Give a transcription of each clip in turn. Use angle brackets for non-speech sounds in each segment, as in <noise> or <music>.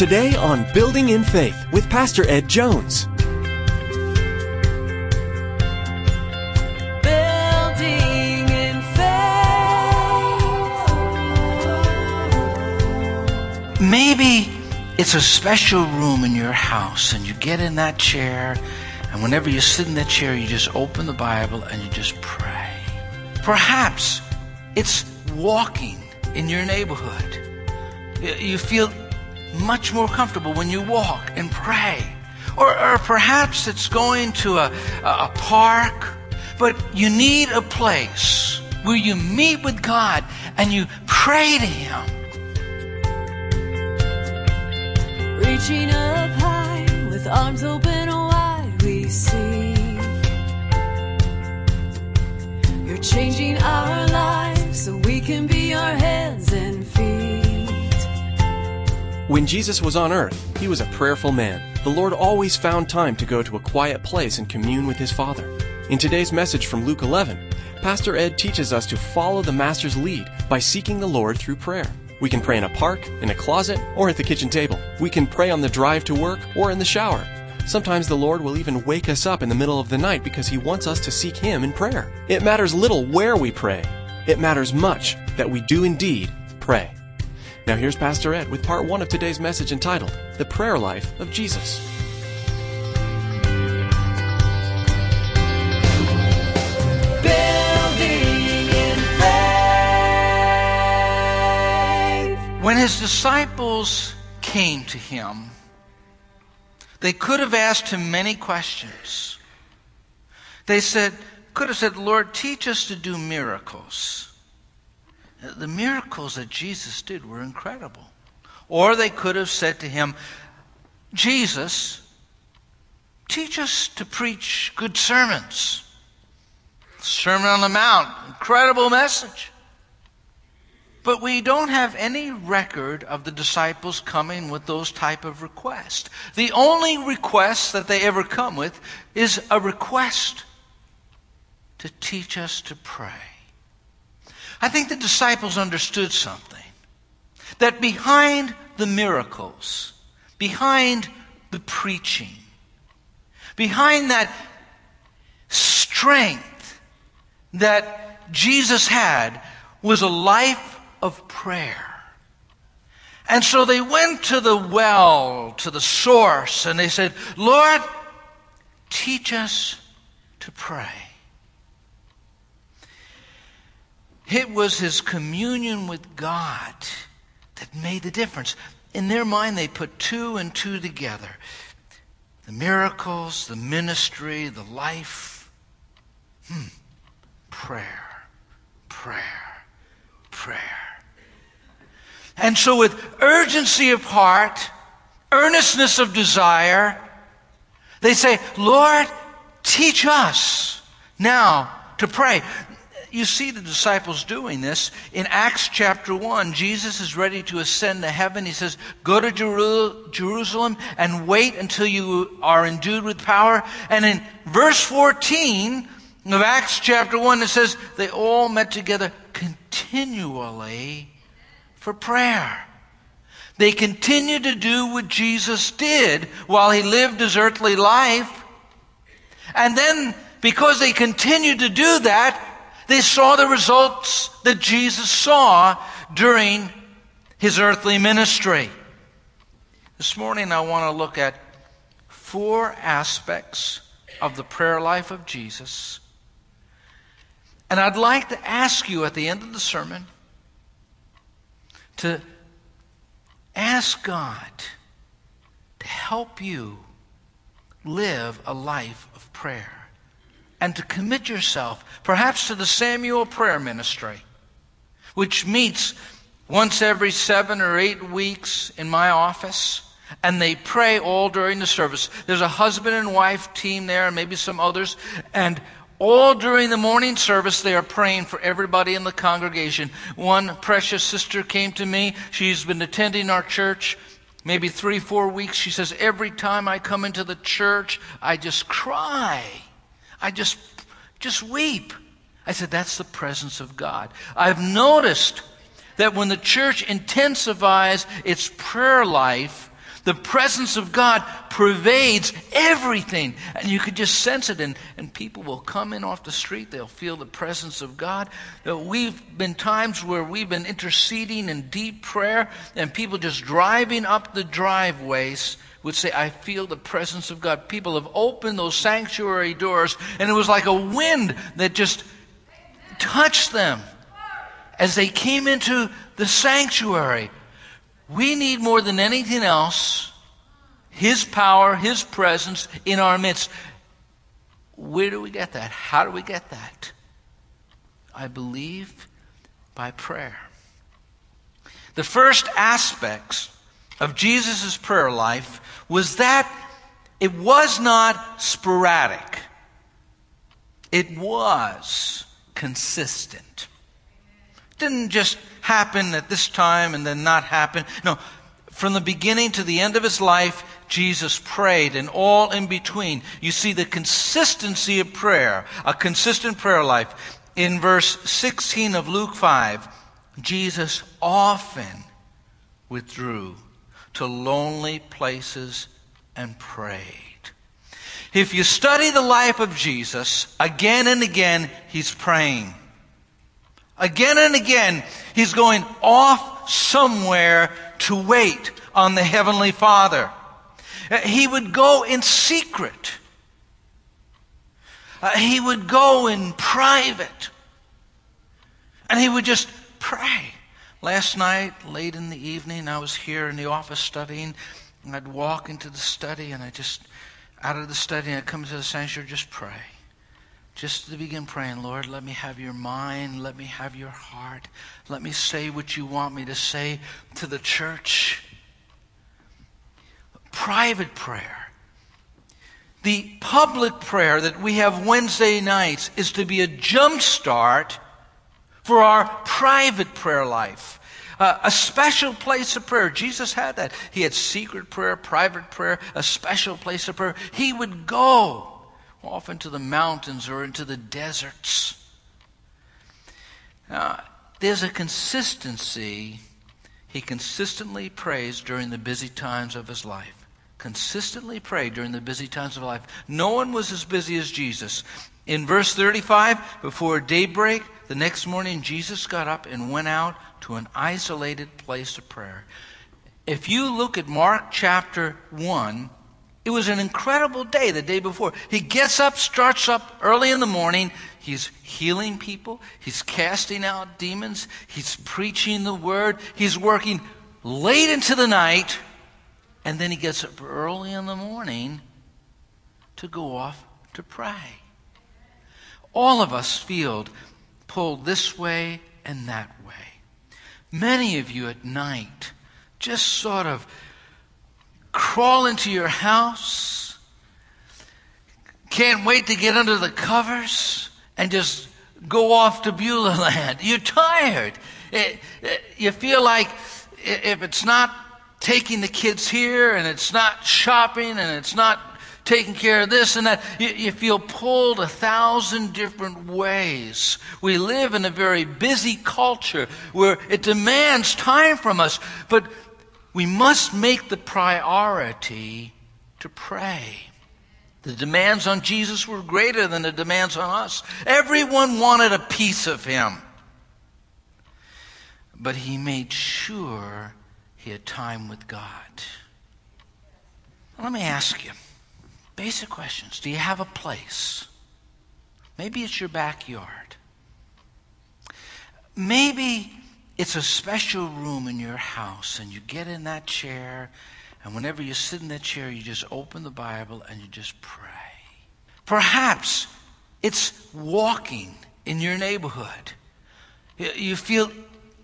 Today on Building in Faith with Pastor Ed Jones. Building in faith. Maybe it's a special room in your house, and you get in that chair, and whenever you sit in that chair, you just open the Bible and you just pray. Perhaps it's walking in your neighborhood. You- You feel much more comfortable when you walk and pray. Or, or perhaps it's going to a, a park, but you need a place where you meet with God and you pray to Him. Reaching up high with arms open wide, we see. You're changing our lives so we can be your hands and. When Jesus was on earth, he was a prayerful man. The Lord always found time to go to a quiet place and commune with his Father. In today's message from Luke 11, Pastor Ed teaches us to follow the Master's lead by seeking the Lord through prayer. We can pray in a park, in a closet, or at the kitchen table. We can pray on the drive to work or in the shower. Sometimes the Lord will even wake us up in the middle of the night because He wants us to seek Him in prayer. It matters little where we pray. It matters much that we do indeed pray. Now here's Pastor Ed with part one of today's message entitled, The Prayer Life of Jesus. When his disciples came to him, they could have asked him many questions. They said, could have said, Lord, teach us to do miracles. The miracles that Jesus did were incredible. Or they could have said to him, Jesus, teach us to preach good sermons. Sermon on the Mount, incredible message. But we don't have any record of the disciples coming with those type of requests. The only request that they ever come with is a request to teach us to pray. I think the disciples understood something. That behind the miracles, behind the preaching, behind that strength that Jesus had was a life of prayer. And so they went to the well, to the source, and they said, Lord, teach us to pray. It was his communion with God that made the difference. In their mind, they put two and two together the miracles, the ministry, the life. Hmm. Prayer, prayer, prayer. And so, with urgency of heart, earnestness of desire, they say, Lord, teach us now to pray. You see the disciples doing this. In Acts chapter 1, Jesus is ready to ascend to heaven. He says, Go to Jeru- Jerusalem and wait until you are endued with power. And in verse 14 of Acts chapter 1, it says, They all met together continually for prayer. They continued to do what Jesus did while he lived his earthly life. And then, because they continued to do that, they saw the results that Jesus saw during his earthly ministry. This morning, I want to look at four aspects of the prayer life of Jesus. And I'd like to ask you at the end of the sermon to ask God to help you live a life of prayer and to commit yourself perhaps to the Samuel Prayer Ministry, which meets once every seven or eight weeks in my office. And they pray all during the service. There's a husband and wife team there, and maybe some others. And all during the morning service, they are praying for everybody in the congregation. One precious sister came to me. She's been attending our church maybe three, four weeks. She says, Every time I come into the church, I just cry. I just, just weep. I said, That's the presence of God. I've noticed that when the church intensifies its prayer life, The presence of God pervades everything. And you could just sense it. And, and people will come in off the street. They'll feel the presence of God. We've been times where we've been interceding in deep prayer, and people just driving up the driveways would say, I feel the presence of God. People have opened those sanctuary doors, and it was like a wind that just touched them as they came into the sanctuary. We need more than anything else His power, His presence in our midst. Where do we get that? How do we get that? I believe by prayer. The first aspects of Jesus' prayer life was that it was not sporadic. It was consistent. It didn't just happen at this time and then not happen. No, from the beginning to the end of his life, Jesus prayed, and all in between. You see the consistency of prayer, a consistent prayer life. In verse 16 of Luke 5, Jesus often withdrew to lonely places and prayed. If you study the life of Jesus, again and again, he's praying. Again and again, he's going off somewhere to wait on the Heavenly Father. Uh, he would go in secret. Uh, he would go in private. And he would just pray. Last night, late in the evening, I was here in the office studying, and I'd walk into the study, and I just, out of the study, and I'd come to the sanctuary, just pray just to begin praying, Lord, let me have your mind. Let me have your heart. Let me say what you want me to say to the church. Private prayer. The public prayer that we have Wednesday nights is to be a jump start for our private prayer life. Uh, a special place of prayer. Jesus had that. He had secret prayer, private prayer, a special place of prayer. He would go off into the mountains or into the deserts. There's a consistency. He consistently prays during the busy times of his life. Consistently prayed during the busy times of life. No one was as busy as Jesus. In verse 35, before daybreak, the next morning, Jesus got up and went out to an isolated place of prayer. If you look at Mark chapter 1, it was an incredible day the day before. He gets up, starts up early in the morning. He's healing people. He's casting out demons. He's preaching the word. He's working late into the night. And then he gets up early in the morning to go off to pray. All of us feel pulled this way and that way. Many of you at night just sort of crawl into your house, can't wait to get under the covers and just go off to Beulah <laughs> land. You're tired. It, it, you feel like if it's not taking the kids here and it's not shopping and it's not taking care of this and that, you, you feel pulled a thousand different ways. We live in a very busy culture where it demands time from us, but we must make the priority to pray. The demands on Jesus were greater than the demands on us. Everyone wanted a piece of him. But he made sure he had time with God. Let me ask you basic questions. Do you have a place? Maybe it's your backyard. Maybe it's a special room in your house, and you get in that chair, and whenever you sit in that chair, you just open the Bible and you just pray. Perhaps it's walking in your neighborhood. You feel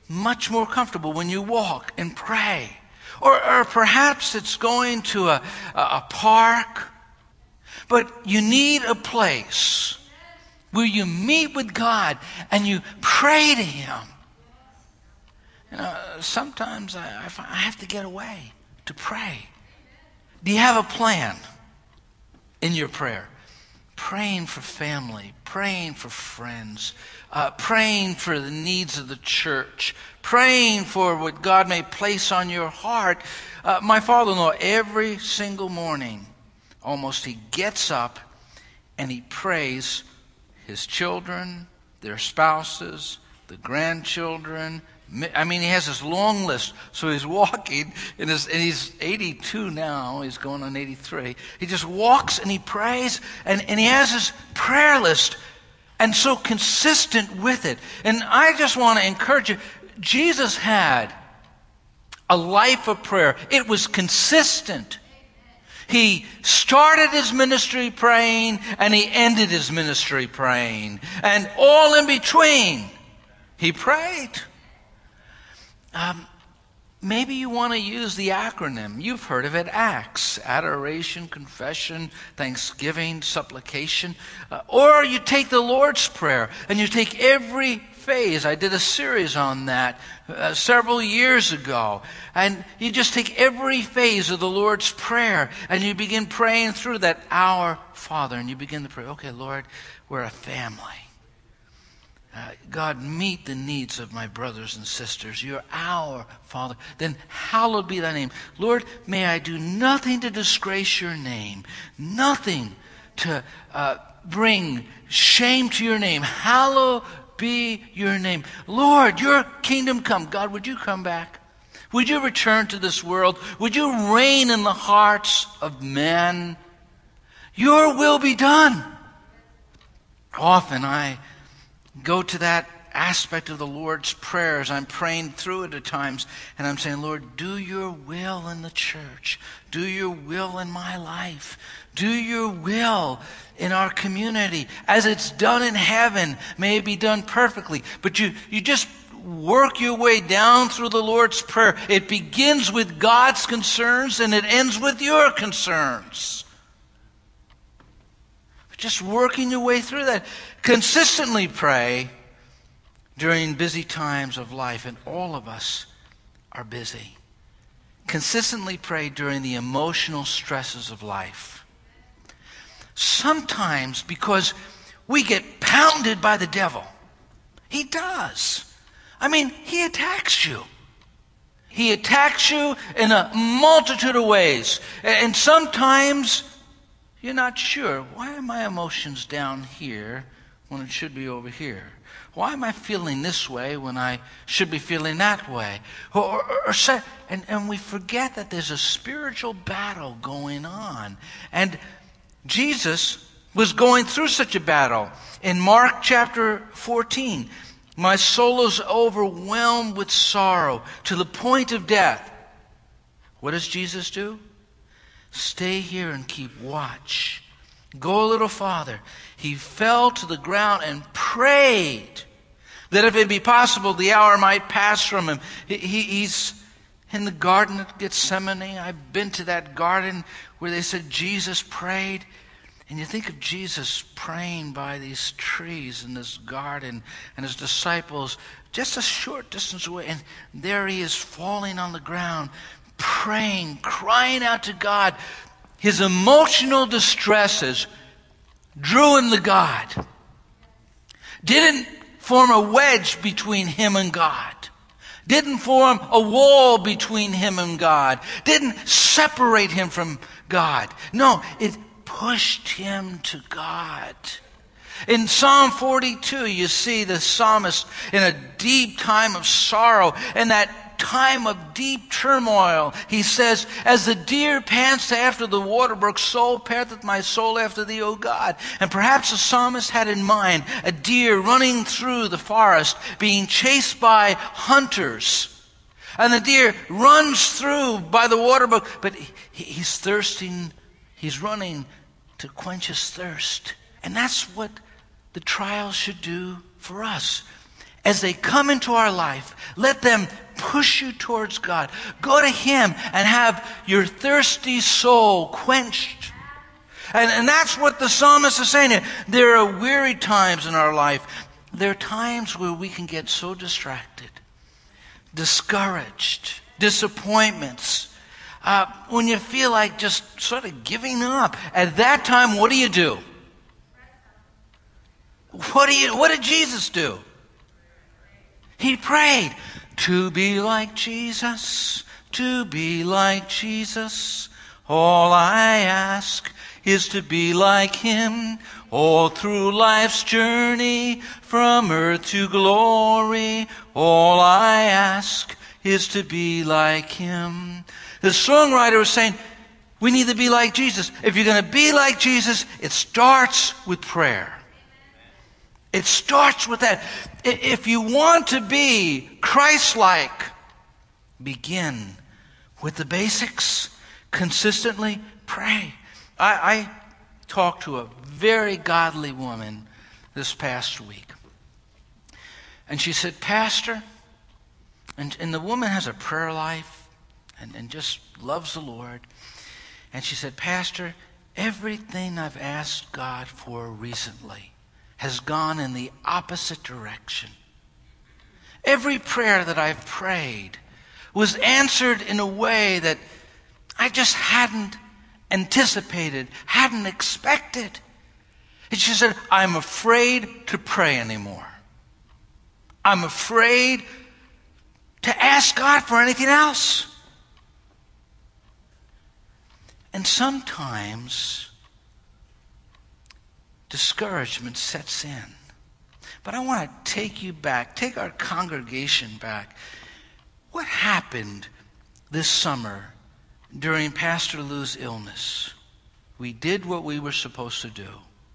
much more comfortable when you walk and pray. Or, or perhaps it's going to a, a park. But you need a place where you meet with God and you pray to Him you know, sometimes I, I, have to get away to pray. Do you have a plan in your prayer? praying for family, praying for friends, uh, praying for the needs of the church, praying for what God may place on your heart. Uh, my father in law, every single morning, almost, he gets up and he prays his children, their spouses, the grandchildren, I mean, he has this long list. So he's <laughs> walking, and, his, and, he's 82 now. He's going on 83. He just walks and he prays, and, and he has his prayer list, and so consistent with it. And I just want to encourage you Jesus had a life of prayer, it was consistent. He started his ministry praying, and he ended his ministry praying. And all in between, he prayed. Um, maybe you want to use the acronym. You've heard of it ACTS adoration, confession, thanksgiving, supplication. Uh, or you take the Lord's Prayer and you take every phase. I did a series on that uh, several years ago. And you just take every phase of the Lord's Prayer and you begin praying through that Our Father. And you begin to pray, okay, Lord, we're a family. Uh, God, meet the needs of my brothers and sisters. You're our Father. Then hallowed be thy name. Lord, may I do nothing to disgrace your name, nothing to uh, bring shame to your name. Hallowed be your name. Lord, your kingdom come. God, would you come back? Would you return to this world? Would you reign in the hearts of men? Your will be done. Often I go to that aspect of the Lord's prayers. I'm praying through it at times, and I'm saying, Lord, do your will in the church. Do your will in my life. Do your will in our community. As it's done in heaven, may it be done perfectly. But you, you just work your way down through the Lord's Prayer. It begins with God's concerns and it ends with your concerns. Just working your way through that. Consistently pray during busy times of life, and all of us are busy. Consistently pray during the emotional stresses of life. Sometimes because we get pounded by the devil. He does. I mean, he attacks you. He attacks you in a multitude of ways. And sometimes you're not sure. Why are my emotions down here when it should be over here? Why am I feeling this way when I should be feeling that way? Or, or, or, and, and we forget that there's a spiritual battle going on. And Jesus was going through such a battle. In Mark chapter 14, my soul is overwhelmed with sorrow to the point of death. What does Jesus do? Stay here and keep watch. Go a little farther. He fell to the ground and prayed that if it be possible, the hour might pass from him. He, he's in the Garden of Gethsemane. I've been to that garden where they said Jesus prayed. And you think of Jesus praying by these trees in this garden and his disciples just a short distance away. And there he is falling on the ground, praying, crying out to God. His emotional distresses drew him to God. Didn't form a wedge between him and God. Didn't form a wall between him and God. Didn't separate him from God. No, it pushed him to God. In Psalm 42, you see the psalmist in a deep time of sorrow, and that time of deep turmoil. He says, As the deer pants after the water brook, so panteth my soul after thee, O God. And perhaps the psalmist had in mind a deer running through the forest, being chased by hunters. And the deer runs through by the water brook, but he's thirsting, he's running to quench his thirst. And that's what the trials should do for us as they come into our life, let them push you towards God. Go to Him and have your thirsty soul quenched. And, and that's what the psalmist is saying. There are weary times in our life. There are times where we can get so distracted, discouraged, disappointments. Uh, when you feel like just sort of giving up. At that time, what do you do? what, do you, what did Jesus do? He prayed to be like Jesus, to be like Jesus. All I ask is to be like him all through life's journey from earth to glory. All I ask is to be like him. The songwriter was saying, we need to be like Jesus. If you're going to be like Jesus, it starts with prayer. It starts with that. If you want to be Christ like, begin with the basics. Consistently pray. I, I talked to a very godly woman this past week. And she said, Pastor, and, and the woman has a prayer life and, and just loves the Lord. And she said, Pastor, everything I've asked God for recently has gone in the opposite direction. Every prayer that I've prayed was answered in a way that I just hadn't anticipated, hadn't expected. And she said, I'm afraid to pray anymore. I'm afraid to ask God for anything else. And sometimes discouragement sets in. But I want to take you back, take our congregation back. What happened this summer during Pastor Lou's illness? We did what we were supposed to do.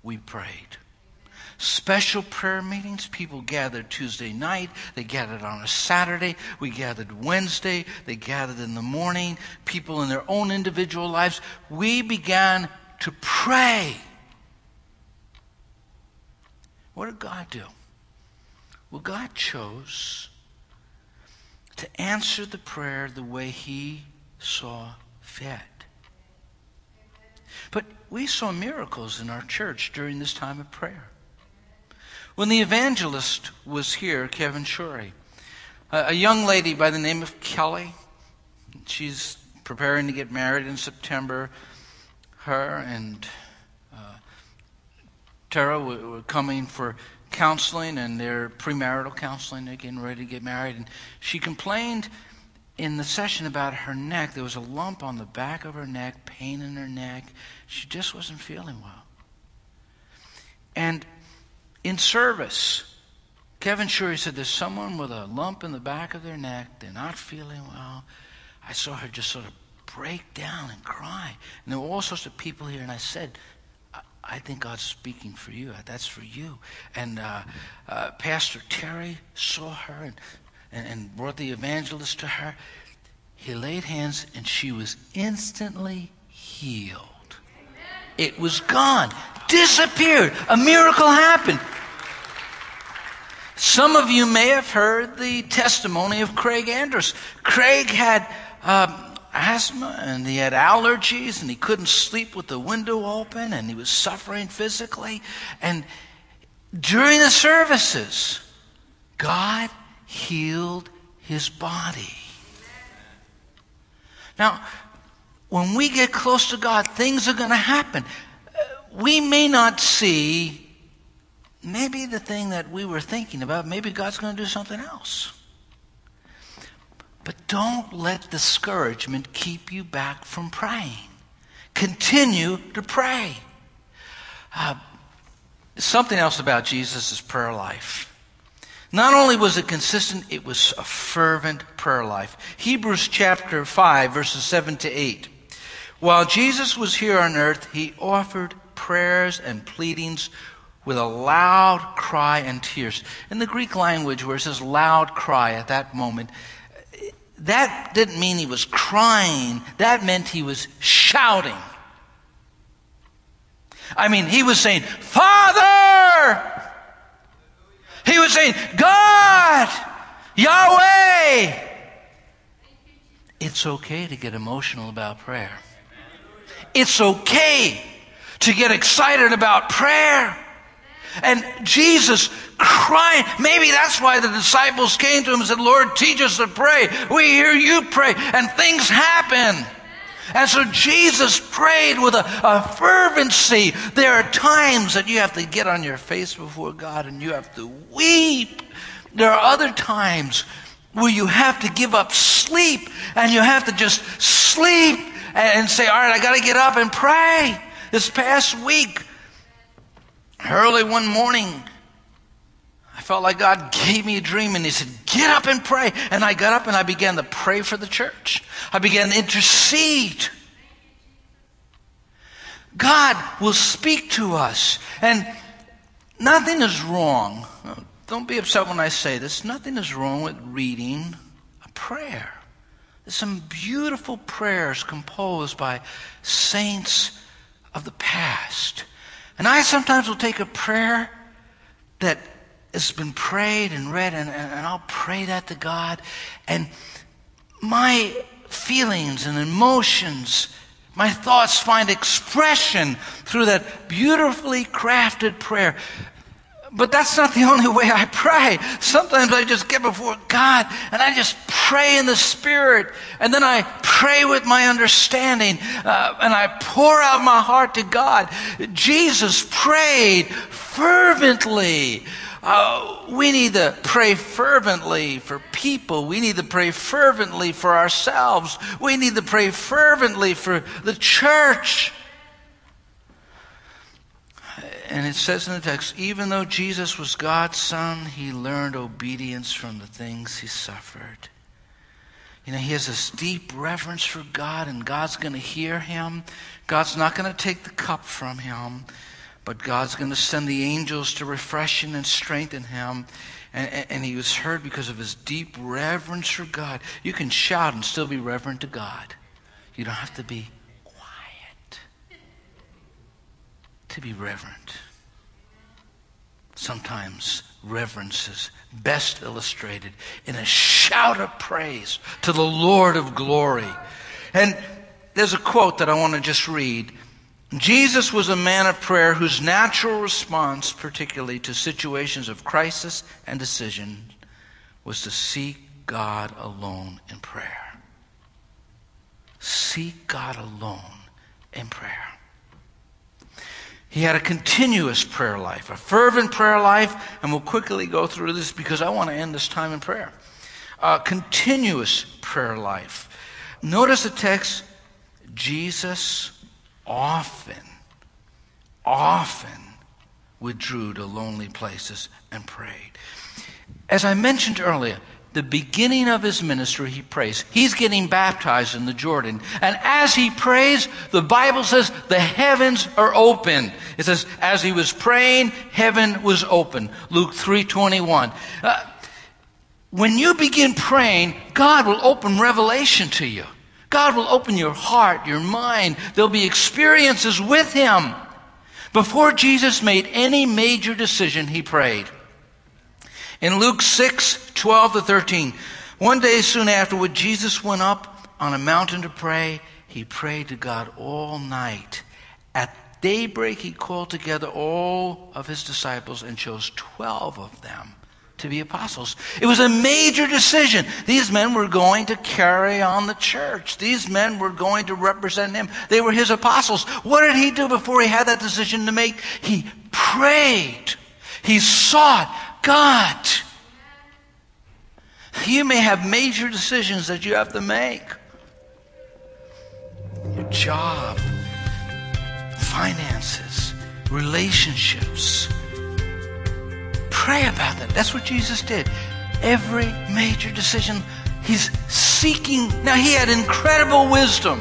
We prayed. Special prayer meetings. People gathered Tuesday night. They gathered on a Saturday. We gathered Wednesday. They gathered in the morning. People in their own individual lives. We began to pray. What did God do? Well, God chose to answer the prayer the way He saw fit. But we saw miracles in our church during this time of prayer. When the evangelist was here, Kevin Shorey, a young lady by the name of Kelly, she's preparing to get married in September. Her and uh, Tara were coming for counseling and their premarital counseling. They're getting ready to get married. And she complained in the session about her neck. There was a lump on the back of her neck, pain in her neck. She just wasn't feeling well. And in service, Kevin Shorey said, There's someone with a lump in the back of their neck. They're not feeling well. I saw her just sort of break down and cry. And there were all sorts of people here. And I said, I think God's speaking for you. That's for you. And uh, uh, Pastor Terry saw her and, and, and brought the evangelist to her. He laid hands and she was instantly healed. It was gone, disappeared. A miracle happened. Some of you may have heard the testimony of Craig Andrews. Craig had um, asthma and he had allergies and he couldn't sleep with the window open and he was suffering physically. And during the services, God healed his body. Now, when we get close to God, things are going to happen. We may not see maybe the thing that we were thinking about, maybe God's going to do something else. But don't let discouragement keep you back from praying. Continue to pray. Uh, something else about Jesus' prayer life. Not only was it consistent, it was a fervent prayer life. Hebrews chapter 5, verses 7 to 8. While Jesus was here on earth, he offered prayers and pleadings with a loud cry and tears. In the Greek language, where it says loud cry at that moment, that didn't mean he was crying, that meant he was shouting. I mean, he was saying, Father! He was saying, God! Yahweh! It's okay to get emotional about prayer. It's okay to get excited about prayer. And Jesus crying. Maybe that's why the disciples came to him and said, Lord, teach us to pray. We hear you pray. And things happen. And so Jesus prayed with a, a, fervency. There are times that you have to get on your face before God and you have to weep. There are other times where you have to give up sleep and you have to just sleep and say, All right, I got to get up and pray. This past week, early one morning, I felt like God gave me a dream and He said, Get up and pray. And I got up and I began to pray for the church. I began to intercede. God will speak to us. And nothing is wrong. Don't be upset when I say this. Nothing is wrong with reading a prayer. There's some beautiful prayers composed by saints of the past. And I sometimes will take a prayer that has been prayed and read, and, and I'll pray that to God. And my feelings and emotions, my thoughts find expression through that beautifully crafted prayer. But that's not the only way I pray. Sometimes I just get before God and I just pray in the Spirit. And then I pray with my understanding uh, and I pour out my heart to God. Jesus prayed fervently. Uh, we need to pray fervently for people. We need to pray fervently for ourselves. We need to pray fervently for the church. And it says in the text, even though Jesus was God's son, he learned obedience from the things he suffered. You know, he has this deep reverence for God, and God's going to hear him. God's not going to take the cup from him. But God's going to send the angels to refresh and strengthen him. And, and, he was heard because of his deep reverence for God. You can shout and still be reverent to God. You don't have to be quiet to be reverent. Sometimes reverence is best illustrated in a shout of praise to the Lord of glory. And there's a quote that I want to just read Jesus was a man of prayer whose natural response, particularly to situations of crisis and decision, was to seek God alone in prayer. Seek God alone in prayer. He had a continuous prayer life, a fervent prayer life, and we'll quickly go through this because I want to end this time in prayer. A continuous prayer life. Notice the text Jesus often, often withdrew to lonely places and prayed. As I mentioned earlier, the beginning of his ministry, he prays. He's getting baptized in the Jordan. And as he prays, the Bible says the heavens are open. It says, as he was praying, heaven was open. Luke 3.21. Uh, when you begin praying, God will open revelation to you. God will open your heart, your mind. There'll be experiences with Him. Before Jesus made any major decision, He prayed. In Luke 6, 12 to 13, one day soon afterward, Jesus went up on a mountain to pray. He prayed to God all night. At daybreak, he called together all of his disciples and chose 12 of them to be apostles. It was a major decision. These men were going to carry on the church. These men were going to represent him. They were his apostles. What did he do before he had that decision to make? He prayed. He sought God. You may have major decisions that you have to make. Your job, finances, relationships Pray about them. That's what Jesus did. Every major decision, he's seeking. Now, he had incredible wisdom.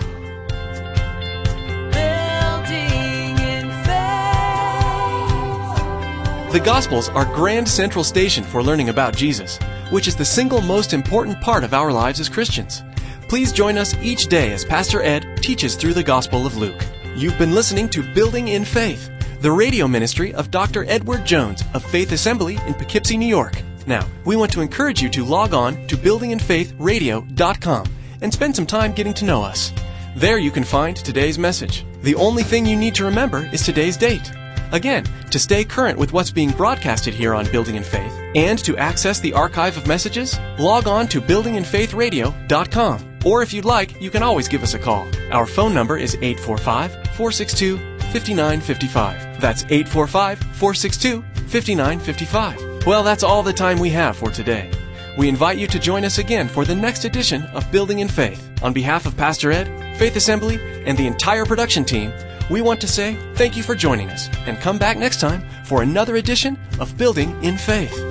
The Gospels are Grand Central Station for learning about Jesus, which is the single most important part of our lives as Christians. Please join us each day as Pastor Ed teaches through the Gospel of Luke. You've been listening to Building in Faith the radio ministry of Dr. Edward Jones of Faith Assembly in Poughkeepsie, New York. Now, we want to encourage you to log on to buildinginfaithradio.com and spend some time getting to know us. There you can find today's message. The only thing you need to remember is today's date. Again, to stay current with what's being broadcasted here on Building in Faith and to access the archive of messages, log on to buildinginfaithradio.com. Or if you'd like, you can always give us a call. Our phone number is 845 462 5955. That's 845 462 5955. Well, that's all the time we have for today. We invite you to join us again for the next edition of Building in Faith. On behalf of Pastor Ed, Faith Assembly, and the entire production team, we want to say thank you for joining us and come back next time for another edition of Building in Faith.